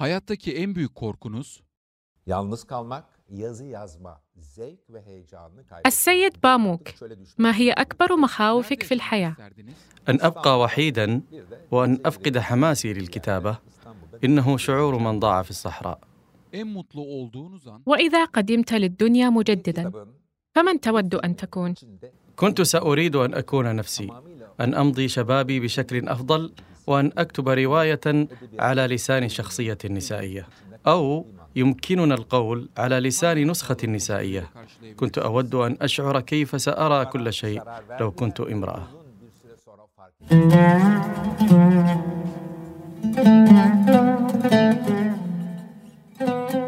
Hayattaki en büyük korkunuz Yalnız kalmak, yazı yazma, zevk ve heyecanını kaybetmek. السيد باموك. ما هي أكبر مخاوفك في الحياة؟ أن أبقى وحيدا وأن أفقد حماسي للكتابة إنه شعور من ضاع في الصحراء En mutlu olduğunuz an وإذا قدمت للدنيا مجددا فمن تود أن تكون؟ كنت سأريد أن أكون نفسي أن أمضي شبابي بشكل أفضل وأن أكتب رواية على لسان شخصية نسائية أو يمكننا القول على لسان نسخة نسائية. كنت أود أن أشعر كيف سأرى كل شيء لو كنت امرأة.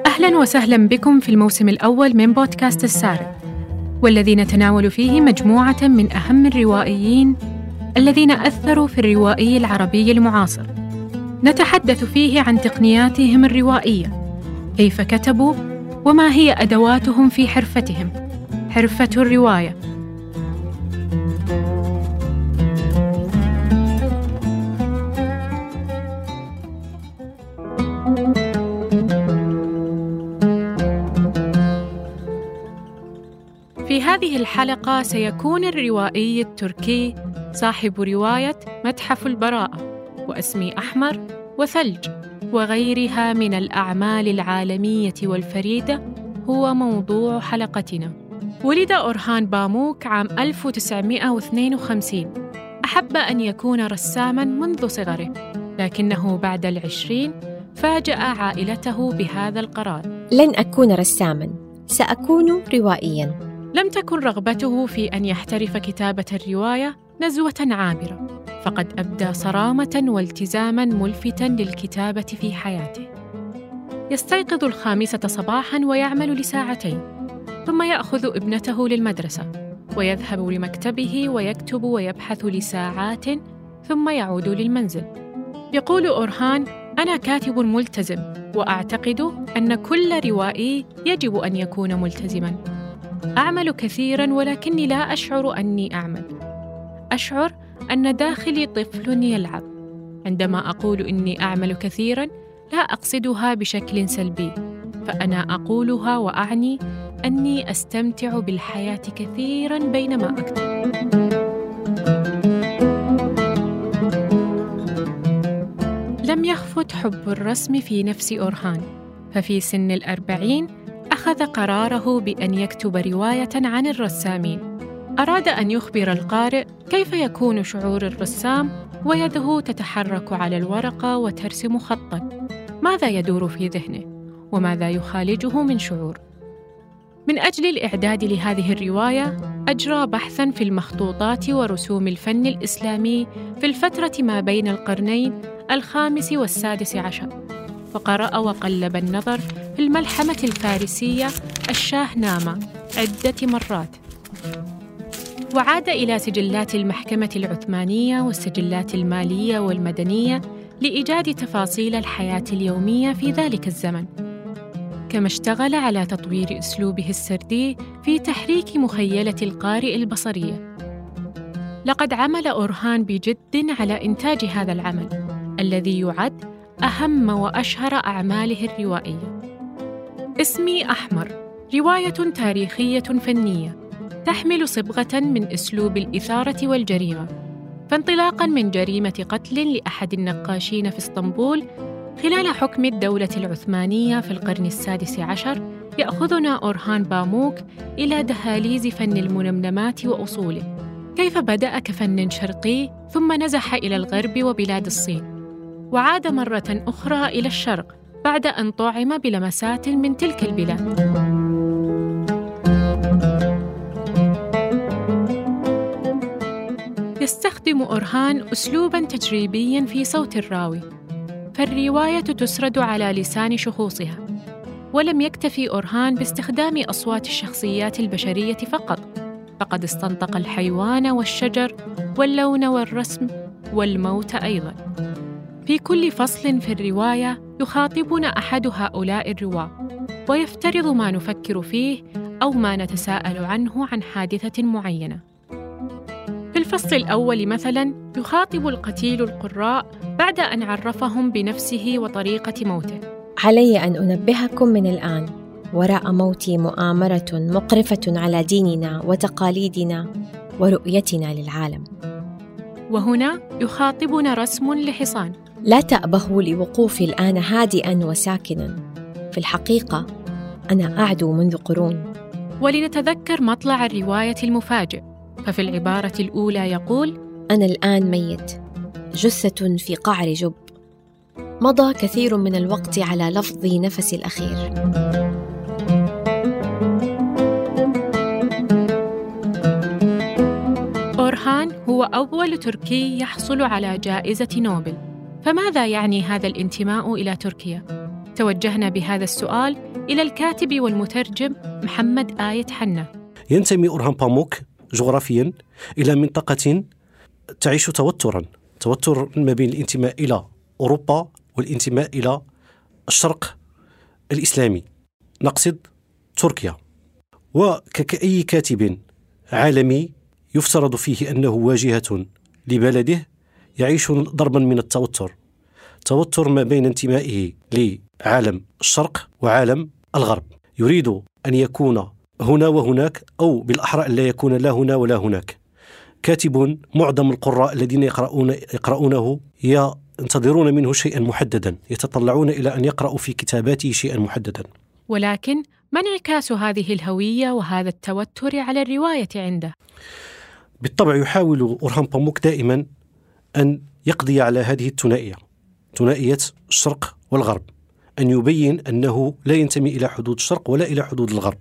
أهلا وسهلا بكم في الموسم الأول من بودكاست السارد والذي نتناول فيه مجموعة من أهم الروائيين الذين أثروا في الروائي العربي المعاصر. نتحدث فيه عن تقنياتهم الروائية كيف كتبوا وما هي أدواتهم في حرفتهم. حرفة الرواية. في هذه الحلقة سيكون الروائي التركي صاحب رواية متحف البراءة واسمي أحمر وثلج وغيرها من الأعمال العالمية والفريدة هو موضوع حلقتنا. ولد أورهان باموك عام 1952 أحب أن يكون رساماً منذ صغره لكنه بعد العشرين فاجأ عائلته بهذا القرار. لن أكون رساماً، سأكون روائياً. لم تكن رغبته في أن يحترف كتابة الرواية نزوة عابره فقد أبدى صرامة والتزاما ملفتا للكتابة في حياته. يستيقظ الخامسة صباحا ويعمل لساعتين ثم يأخذ ابنته للمدرسة ويذهب لمكتبه ويكتب ويبحث لساعات ثم يعود للمنزل. يقول اورهان أنا كاتب ملتزم وأعتقد أن كل روائي يجب أن يكون ملتزما. أعمل كثيرا ولكني لا أشعر أني أعمل. أشعر أن داخلي طفل يلعب. عندما أقول إني أعمل كثيرا لا أقصدها بشكل سلبي فأنا أقولها وأعني أني أستمتع بالحياة كثيرا بينما اكتب لم يخفت حب الرسم في نفس أورهان ففي سن الأربعين أخذ قراره بأن يكتب رواية عن الرسامين. أراد أن يخبر القارئ كيف يكون شعور الرسام ويده تتحرك على الورقة وترسم خطاً. ماذا يدور في ذهنه؟ وماذا يخالجه من شعور؟ من أجل الإعداد لهذه الرواية أجرى بحثاً في المخطوطات ورسوم الفن الإسلامي في الفترة ما بين القرنين الخامس والسادس عشر. وقرأ وقلب النظر في الملحمة الفارسية الشاهنامة عدة مرات. وعاد إلى سجلات المحكمة العثمانية والسجلات المالية والمدنية لإيجاد تفاصيل الحياة اليومية في ذلك الزمن. كما اشتغل على تطوير أسلوبه السردي في تحريك مخيلة القارئ البصرية لقد عمل أورهان بجد على إنتاج هذا العمل الذي يعد أهم وأشهر أعماله الروائية. اسمي أحمر، رواية تاريخية فنية. تحمل صبغة من أسلوب الإثارة والجريمة. فانطلاقاً من جريمة قتل لأحد النقاشين في إسطنبول خلال حكم الدولة العثمانية في القرن السادس عشر يأخذنا أورهان باموك إلى دهاليز فن المنمنمات وأصوله. كيف بدأ كفن شرقي ثم نزح إلى الغرب وبلاد الصين. وعاد مرة أخرى إلى الشرق بعد أن طعم بلمسات من تلك البلاد. يستخدم أورهان أسلوباً تجريبياً في صوت الراوي، فالرواية تسرد على لسان شخوصها، ولم يكتفي أورهان باستخدام أصوات الشخصيات البشرية فقط، فقد استنطق الحيوان والشجر واللون والرسم والموت أيضاً. في كل فصل في الرواية يخاطبنا أحد هؤلاء الرواة ويفترض ما نفكر فيه أو ما نتساءل عنه عن حادثة معينة في الفصل الأول مثلا يخاطب القتيل القراء بعد أن عرفهم بنفسه وطريقة موته. علي أن أنبهكم من الآن. وراء موتي مؤامرة مقرفة على ديننا وتقاليدنا ورؤيتنا للعالم. وهنا يخاطبنا رسم لحصان. لا تأبهوا لوقوفي الآن هادئا وساكنا. في الحقيقة أنا أعدو منذ قرون. ولنتذكر مطلع الرواية المفاجئ. ففي العبارة الأولى يقول أنا الآن ميت. جثة في قعر جب. مضى كثير من الوقت على لفظ نفسي الأخير. أورهان هو أول تركي يحصل على جائزة نوبل. فماذا يعني هذا الانتماء إلى تركيا؟ توجهنا بهذا السؤال إلى الكاتب والمترجم محمد آية حنة. ينتمي أورهان باموك جغرافيا إلى منطقة تعيش توترا. توتر ما بين الانتماء إلى أوروبا والانتماء إلى الشرق الإسلامي نقصد تركيا. وكأي كاتب عالمي يفترض فيه أنه واجهة لبلده يعيش ضربا من التوتر. توتر ما بين انتمائه لعالم الشرق وعالم الغرب. يريد أن يكون هنا وهناك أو بالأحرى أن لا يكون لا هنا ولا هناك. كاتب معظم القراء الذين يقرؤون يقرؤونه ينتظرون منه شيئا محددا يتطلعون إلى أن يقرأوا في كتاباته شيئا محددا. ولكن ما انعكاس هذه الهوية وهذا التوتر على الرواية عنده؟ بالطبع يحاول أورهان باموك دائما أن يقضي على هذه الثنائية ثنائية الشرق والغرب أن يبين أنه لا ينتمي إلى حدود الشرق ولا إلى حدود الغرب.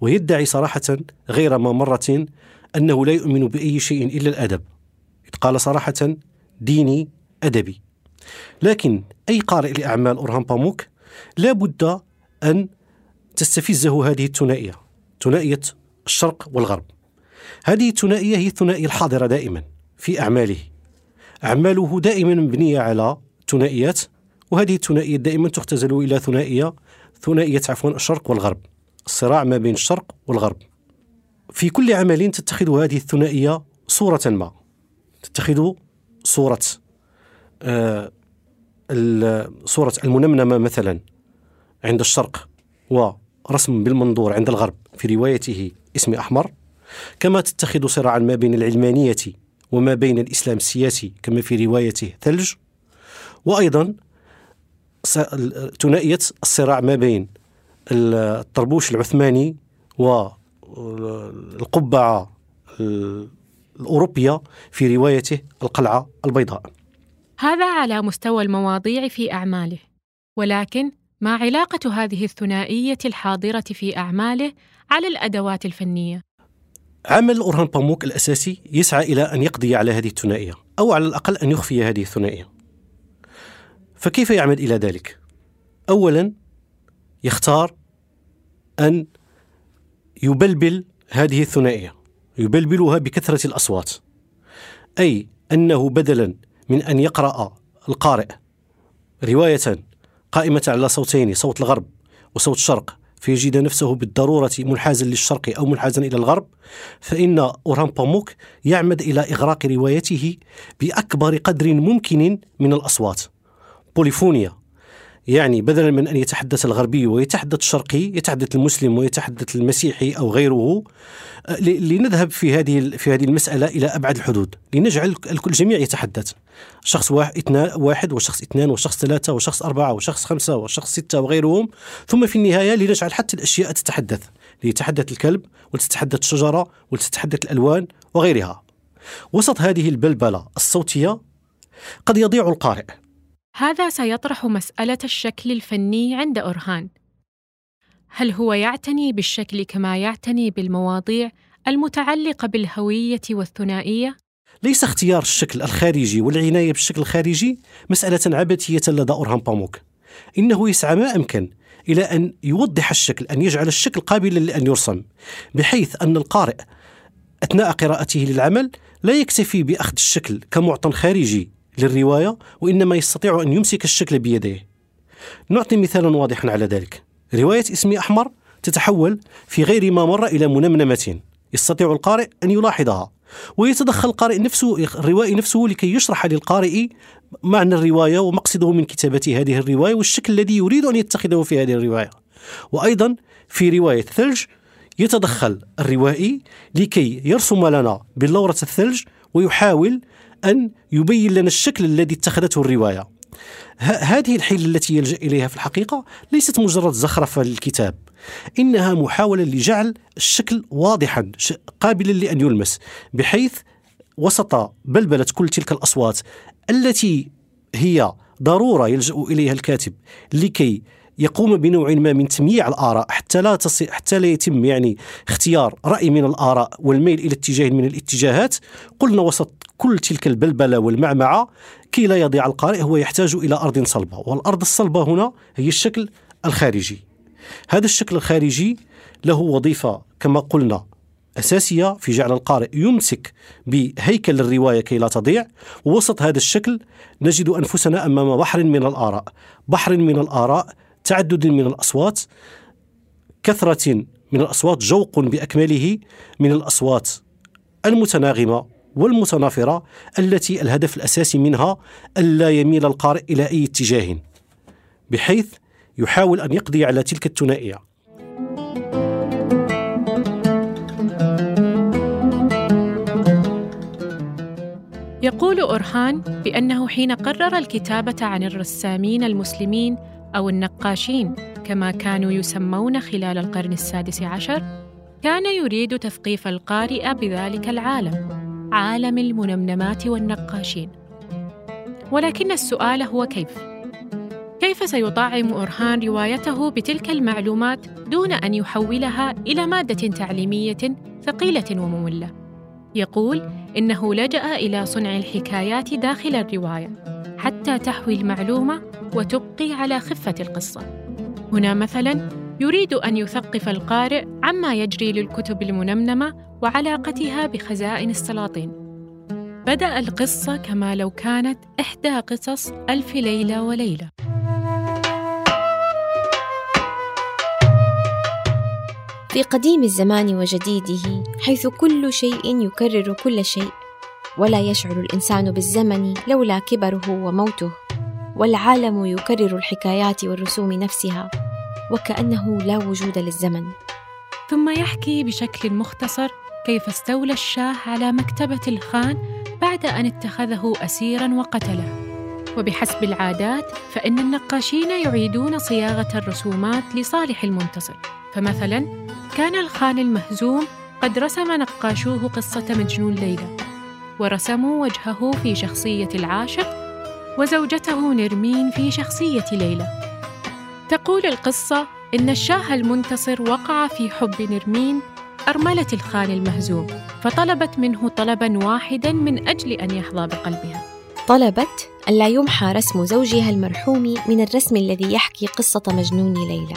ويدعي صراحة غير ما مرة أنه لا يؤمن بأي شيء إلا الأدب. قال صراحة ديني أدبي. لكن أي قارئ لأعمال أورهان باموك لا بد أن تستفزه هذه الثنائية ثنائية الشرق والغرب. هذه الثنائية هي الثنائية الحاضرة دائما في أعماله. أعماله دائما مبنية على ثنائيات وهذه الثنائيات دائما تختزل إلى ثنائية ثنائية عفوا الشرق والغرب. الصراع ما بين الشرق والغرب. في كل عمل تتخذ هذه الثنائية صورة ما. تتخذ صورة آه صورة المنمنمة مثلا عند الشرق ورسم بالمنظور عند الغرب في روايته اسم أحمر. كما تتخذ صراعا ما بين العلمانية وما بين الإسلام السياسي كما في روايته ثلج. وأيضا ثنائية الصراع ما بين الطربوش العثماني والقبعة الأوروبية في روايته القلعة البيضاء هذا على مستوى المواضيع في أعماله ولكن ما علاقة هذه الثنائية الحاضرة في أعماله على الأدوات الفنية؟ عمل أورهان باموك الأساسي يسعى إلى أن يقضي على هذه الثنائية أو على الأقل أن يخفي هذه الثنائية فكيف يعمل إلى ذلك؟ أولا يختار أن يبلبل هذه الثنائية يبلبلها بكثرة الأصوات. أي أنه بدلا من أن يقرأ القارئ رواية قائمة على صوتين صوت الغرب وصوت الشرق فيجد نفسه بالضرورة منحازا للشرق أو منحازا إلى الغرب فإن أوران باموك يعمد إلى إغراق روايته بأكبر قدر ممكن من الأصوات. بوليفونيا يعني بدلا من أن يتحدث الغربي ويتحدث الشرقي يتحدث المسلم ويتحدث المسيحي أو غيره آه، لنذهب في هذه في هذه المسألة إلى أبعد الحدود لنجعل الجميع يتحدث. شخص واحد وشخص اثنان وشخص ثلاثة وشخص أربعة وشخص خمسة وشخص ستة وغيرهم ثم في النهاية لنجعل حتى الأشياء تتحدث ليتحدث الكلب ولتتحدث الشجرة ولتتحدث الألوان وغيرها. وسط هذه البلبلة الصوتية قد يضيع القارئ. هذا سيطرح مسألة الشكل الفني عند أورهان. هل هو يعتني بالشكل كما يعتني بالمواضيع المتعلقة بالهوية والثنائية؟ ليس اختيار الشكل الخارجي والعناية بالشكل الخارجي مسألة عبثية لدى أورهان باموك. إنه يسعى ما أمكن إلى أن يوضح الشكل، أن يجعل الشكل قابلا لأن يرسم، بحيث أن القارئ أثناء قراءته للعمل لا يكتفي بأخذ الشكل كمعطى خارجي للرواية وإنما يستطيع أن يمسك الشكل بيديه نعطي مثالا واضحا على ذلك. رواية اسمي أحمر تتحول في غير ما مر إلى منمنمة. يستطيع القارئ أن يلاحظها ويتدخل القارئ نفسه الروائي نفسه لكي يشرح للقارئ معنى الرواية ومقصده من كتابة هذه الرواية والشكل الذي يريد أن يتخذه في هذه الرواية. وأيضا في رواية ثلج يتدخل الروائي لكي يرسم لنا بلورة الثلج ويحاول أن يبين لنا الشكل الذي اتخذته الرواية. هذه الحيلة التي يلجأ إليها في الحقيقة ليست مجرد زخرفة للكتاب إنها محاولة لجعل الشكل واضحا قابلا لأن يلمس بحيث وسط بلبلة كل تلك الأصوات التي هي ضرورة يلجأ إليها الكاتب لكي يقوم بنوع ما من تمييع الآراء حتى لا تصي حتى لا يتم يعني اختيار رأي من الآراء والميل إلى اتجاه من الاتجاهات. قلنا وسط كل تلك البلبلة والمعمعة كي لا يضيع القارئ هو يحتاج إلى أرض صلبة والأرض الصلبة هنا هي الشكل الخارجي. هذا الشكل الخارجي له وظيفة كما قلنا أساسية في جعل القارئ يمسك بهيكل الرواية كي لا تضيع. ووسط هذا الشكل نجد أنفسنا أمام بحر من الآراء بحر من الآراء تعدد من الأصوات كثرة من الأصوات جوق بأكمله من الأصوات المتناغمة. والمتنافرة التي الهدف الأساسي منها ألا يميل القارئ إلى أي اتجاه بحيث يحاول أن يقضي على تلك الثنائية. يقول أورهان بأنه حين قرر الكتابة عن الرسامين المسلمين أو النقاشين كما كانوا يسمون خلال القرن السادس عشر كان يريد تثقيف القارئ بذلك العالم. عالم المنمنمات والنقاشين ولكن السؤال هو كيف كيف سيطعم أورهان روايته بتلك المعلومات دون أن يحولها إلى مادة تعليمية ثقيلة ومملة؟ يقول إنه لجأ إلى صنع الحكايات داخل الرواية حتى تحوي المعلومة وتبقي على خفة القصة. هنا مثلاً يريد أن يثقف القارئ عما يجري للكتب المنمنمة وعلاقتها بخزائن السلاطين. بدأ القصة كما لو كانت إحدى قصص ألف ليلة وليلة. في قديم الزمان وجديده حيث كل شيء يكرر كل شيء ولا يشعر الإنسان بالزمن لولا كبره وموته والعالم يكرر الحكايات والرسوم نفسها وكأنه لا وجود للزمن. ثم يحكي بشكل مختصر كيف استولى الشاه على مكتبة الخان بعد أن اتخذه اسيرا وقتله. وبحسب العادات فإن النقاشين يعيدون صياغة الرسومات لصالح المنتصر. فمثلا كان الخان المهزوم قد رسم نقاشوه قصة مجنون ليلى ورسموا وجهه في شخصية العاشق وزوجته نرمين في شخصية ليلى. تقول القصة إن الشاه المنتصر وقع في حب نرمين أرملة الخان المهزوم فطلبت منه طلبا واحدا من أجل أن يحظى بقلبها. طلبت ألا يمحى رسم زوجها المرحوم من الرسم الذي يحكي قصة مجنون ليلى.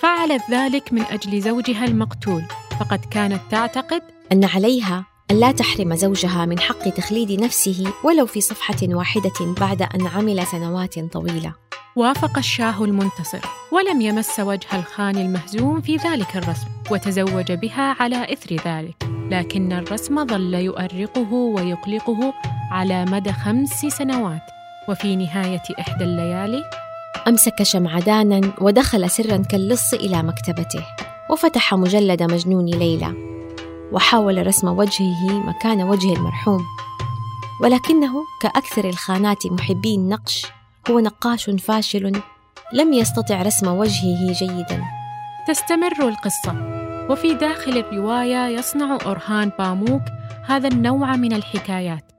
فعلت ذلك من أجل زوجها المقتول فقد كانت تعتقد أن عليها أن لا تحرم زوجها من حق تخليد نفسه ولو في صفحة واحدة بعد أن عمل سنوات طويلة. وافق الشاه المنتصر ولم يمس وجه الخان المهزوم في ذلك الرسم وتزوج بها على إثر ذلك. لكن الرسم ظل يؤرقه ويقلقه على مدى خمس سنوات. وفي نهاية إحدى الليالي أمسك شمعدانا ودخل سرا كاللص إلى مكتبته وفتح مجلد مجنون ليلى وحاول رسم وجهه مكان وجه المرحوم. ولكنه كأكثر الخانات محبي النقش هو نقاش فاشل لم يستطع رسم وجهه جيدا. تستمر القصة. وفي داخل الرواية يصنع أورهان باموك هذا النوع من الحكايات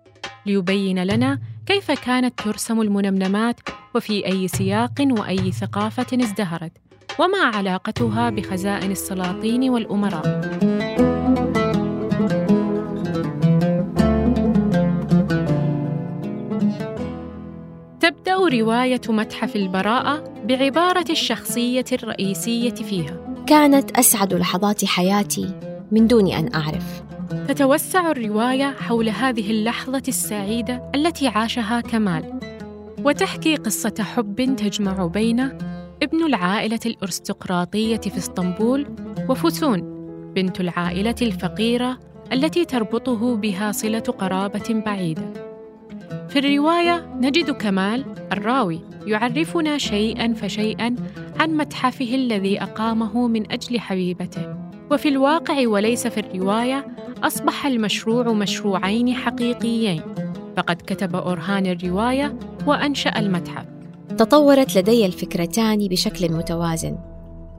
ليبين لنا كيف كانت ترسم المنمنمات وفي أي سياق وأي ثقافة ازدهرت وما علاقتها بخزائن السلاطين والأمراء. تبدأ رواية متحف البراءة بعبارة الشخصية الرئيسية فيها كانت أسعد لحظات حياتي من دون أن أعرف تتوسع الرواية حول هذه اللحظة السعيدة التي عاشها كمال وتحكي قصة حب تجمع بين ابن العائلة الأرستقراطية في اسطنبول وفتون بنت العائلة الفقيرة التي تربطه بها صلة قرابة بعيدة. في الرواية نجد كمال الراوي يعرفنا شيئا فشيئا عن متحفه الذي أقامه من أجل حبيبته. وفي الواقع وليس في الرواية أصبح المشروع مشروعين حقيقيين. فقد كتب أورهان الرواية وأنشأ المتحف. تطورت لدي الفكرتان بشكل متوازن.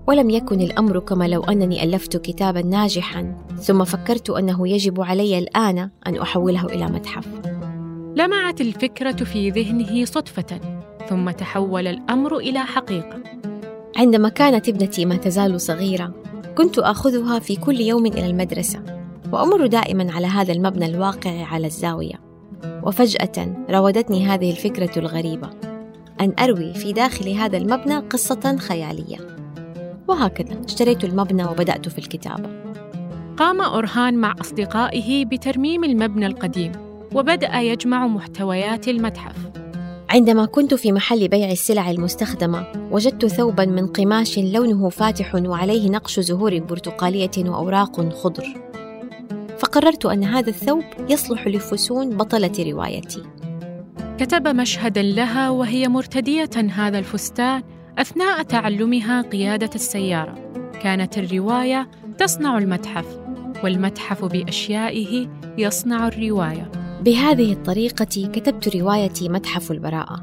ولم يكن الأمر كما لو أنني ألفت كتابا ناجحا ثم فكرت أنه يجب علي الآن أن أحوله إلى متحف. لمعت الفكرة في ذهنه صدفة ثم تحول الأمر إلى حقيقة. عندما كانت ابنتي ما تزال صغيرة كنت آخذها في كل يوم إلى المدرسة وأمر دائما على هذا المبنى الواقع على الزاوية. وفجأة راودتني هذه الفكرة الغريبة أن أروي في داخل هذا المبنى قصة خيالية. وهكذا اشتريت المبنى وبدأت في الكتابة. قام أورهان مع أصدقائه بترميم المبنى القديم. وبدأ يجمع محتويات المتحف. عندما كنت في محل بيع السلع المستخدمة وجدت ثوبا من قماش لونه فاتح وعليه نقش زهور برتقالية وأوراق خضر. فقررت أن هذا الثوب يصلح لفسون بطلة روايتي. كتب مشهدا لها وهي مرتدية هذا الفستان أثناء تعلمها قيادة السيارة. كانت الرواية تصنع المتحف والمتحف بأشيائه يصنع الرواية. بهذه الطريقة كتبت روايتي متحف البراءة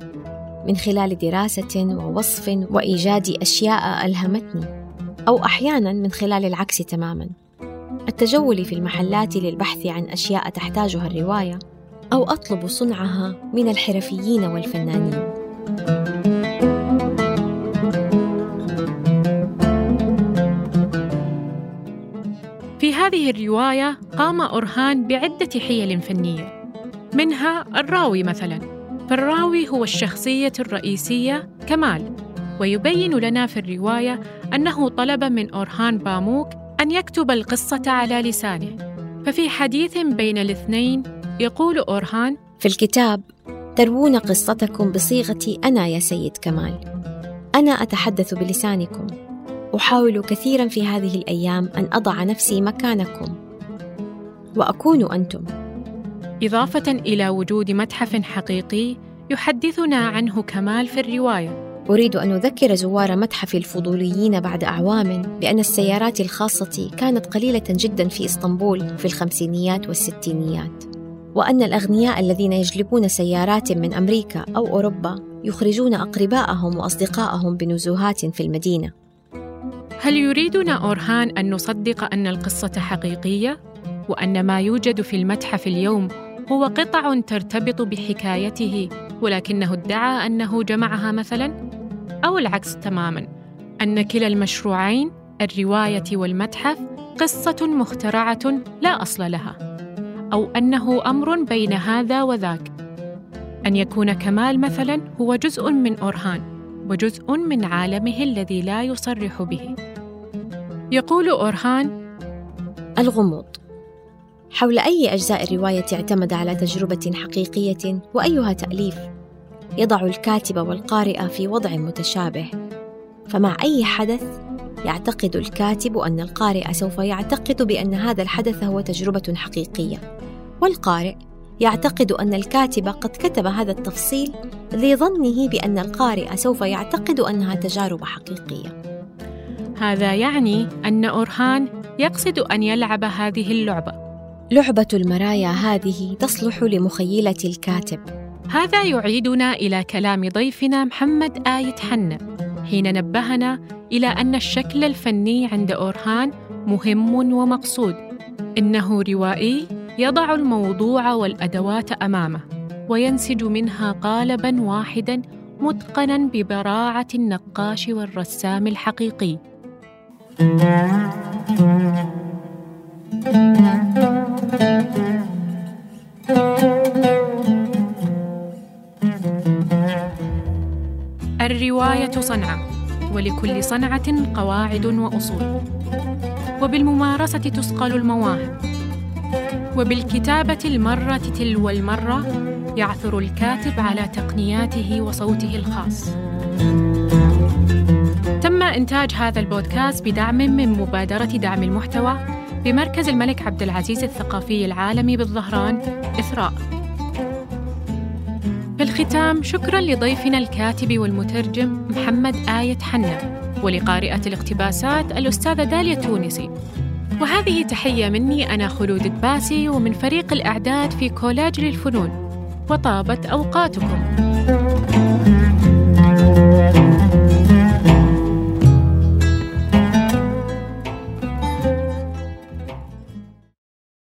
من خلال دراسة ووصف وإيجاد أشياء ألهمتني أو أحيانا من خلال العكس تماما. التجول في المحلات للبحث عن أشياء تحتاجها الرواية أو أطلب صنعها من الحرفيين والفنانين. في هذه الرواية قام أورهان بعدة حيل فنية. منها الراوي مثلا. فالراوي هو الشخصية الرئيسية كمال. ويبين لنا في الرواية أنه طلب من أورهان باموك أن يكتب القصة على لسانه. ففي حديث بين الاثنين يقول أورهان في الكتاب تروون قصتكم بصيغتي أنا يا سيد كمال. أنا أتحدث بلسانكم. أحاول كثيرا في هذه الأيام أن أضع نفسي مكانكم. وأكون أنتم. إضافة إلى وجود متحف حقيقي يحدثنا عنه كمال في الرواية أريد أن أذكر زوار متحف الفضوليين بعد أعوام بأن السيارات الخاصة كانت قليلة جدا في إسطنبول في الخمسينيات والستينيات وأن الأغنياء الذين يجلبون سيارات من أمريكا أو أوروبا يخرجون أقرباءهم وأصدقائهم بنزوهات في المدينة هل يريدنا أورهان أن نصدق أن القصة حقيقية؟ وأن ما يوجد في المتحف اليوم هو قطع ترتبط بحكايته ولكنه ادعى أنه جمعها مثلاً؟ أو العكس تماماً أن كلا المشروعين الرواية والمتحف قصة مخترعة لا أصل لها أو أنه أمر بين هذا وذاك أن يكون كمال مثلاً هو جزء من أورهان وجزء من عالمه الذي لا يصرح به يقول أورهان الغموض حول أي أجزاء الرواية اعتمد على تجربة حقيقية وأيها تأليف. يضع الكاتب والقارئ في وضع متشابه. فمع أي حدث يعتقد الكاتب أن القارئ سوف يعتقد بأن هذا الحدث هو تجربة حقيقية. والقارئ يعتقد أن الكاتب قد كتب هذا التفصيل لظنه بأن القارئ سوف يعتقد أنها تجارب حقيقية. هذا يعني أن أورهان يقصد أن يلعب هذه اللعبة. لعبة المرايا هذه تصلح لمخيلة الكاتب. هذا يعيدنا إلى كلام ضيفنا محمد آية حنة حين نبهنا إلى أن الشكل الفني عند أورهان مهم ومقصود. إنه روائي يضع الموضوع والأدوات أمامه وينسج منها قالبا واحدا متقنا ببراعة النقاش والرسام الحقيقي. الرواية صنعة ولكل صنعة قواعد وأصول. وبالممارسة تسقل المواهب. وبالكتابة المرة تلو المرة يعثر الكاتب على تقنياته وصوته الخاص. تم إنتاج هذا البودكاست بدعم من مبادرة دعم المحتوى بمركز الملك عبد العزيز الثقافي العالمي بالظهران إثراء. في الختام شكرا لضيفنا الكاتب والمترجم محمد آية حنا ولقارئة الاقتباسات الأستاذة داليا تونسي. وهذه تحية مني أنا خلود الباسي ومن فريق الإعداد في كولاج للفنون. وطابت أوقاتكم.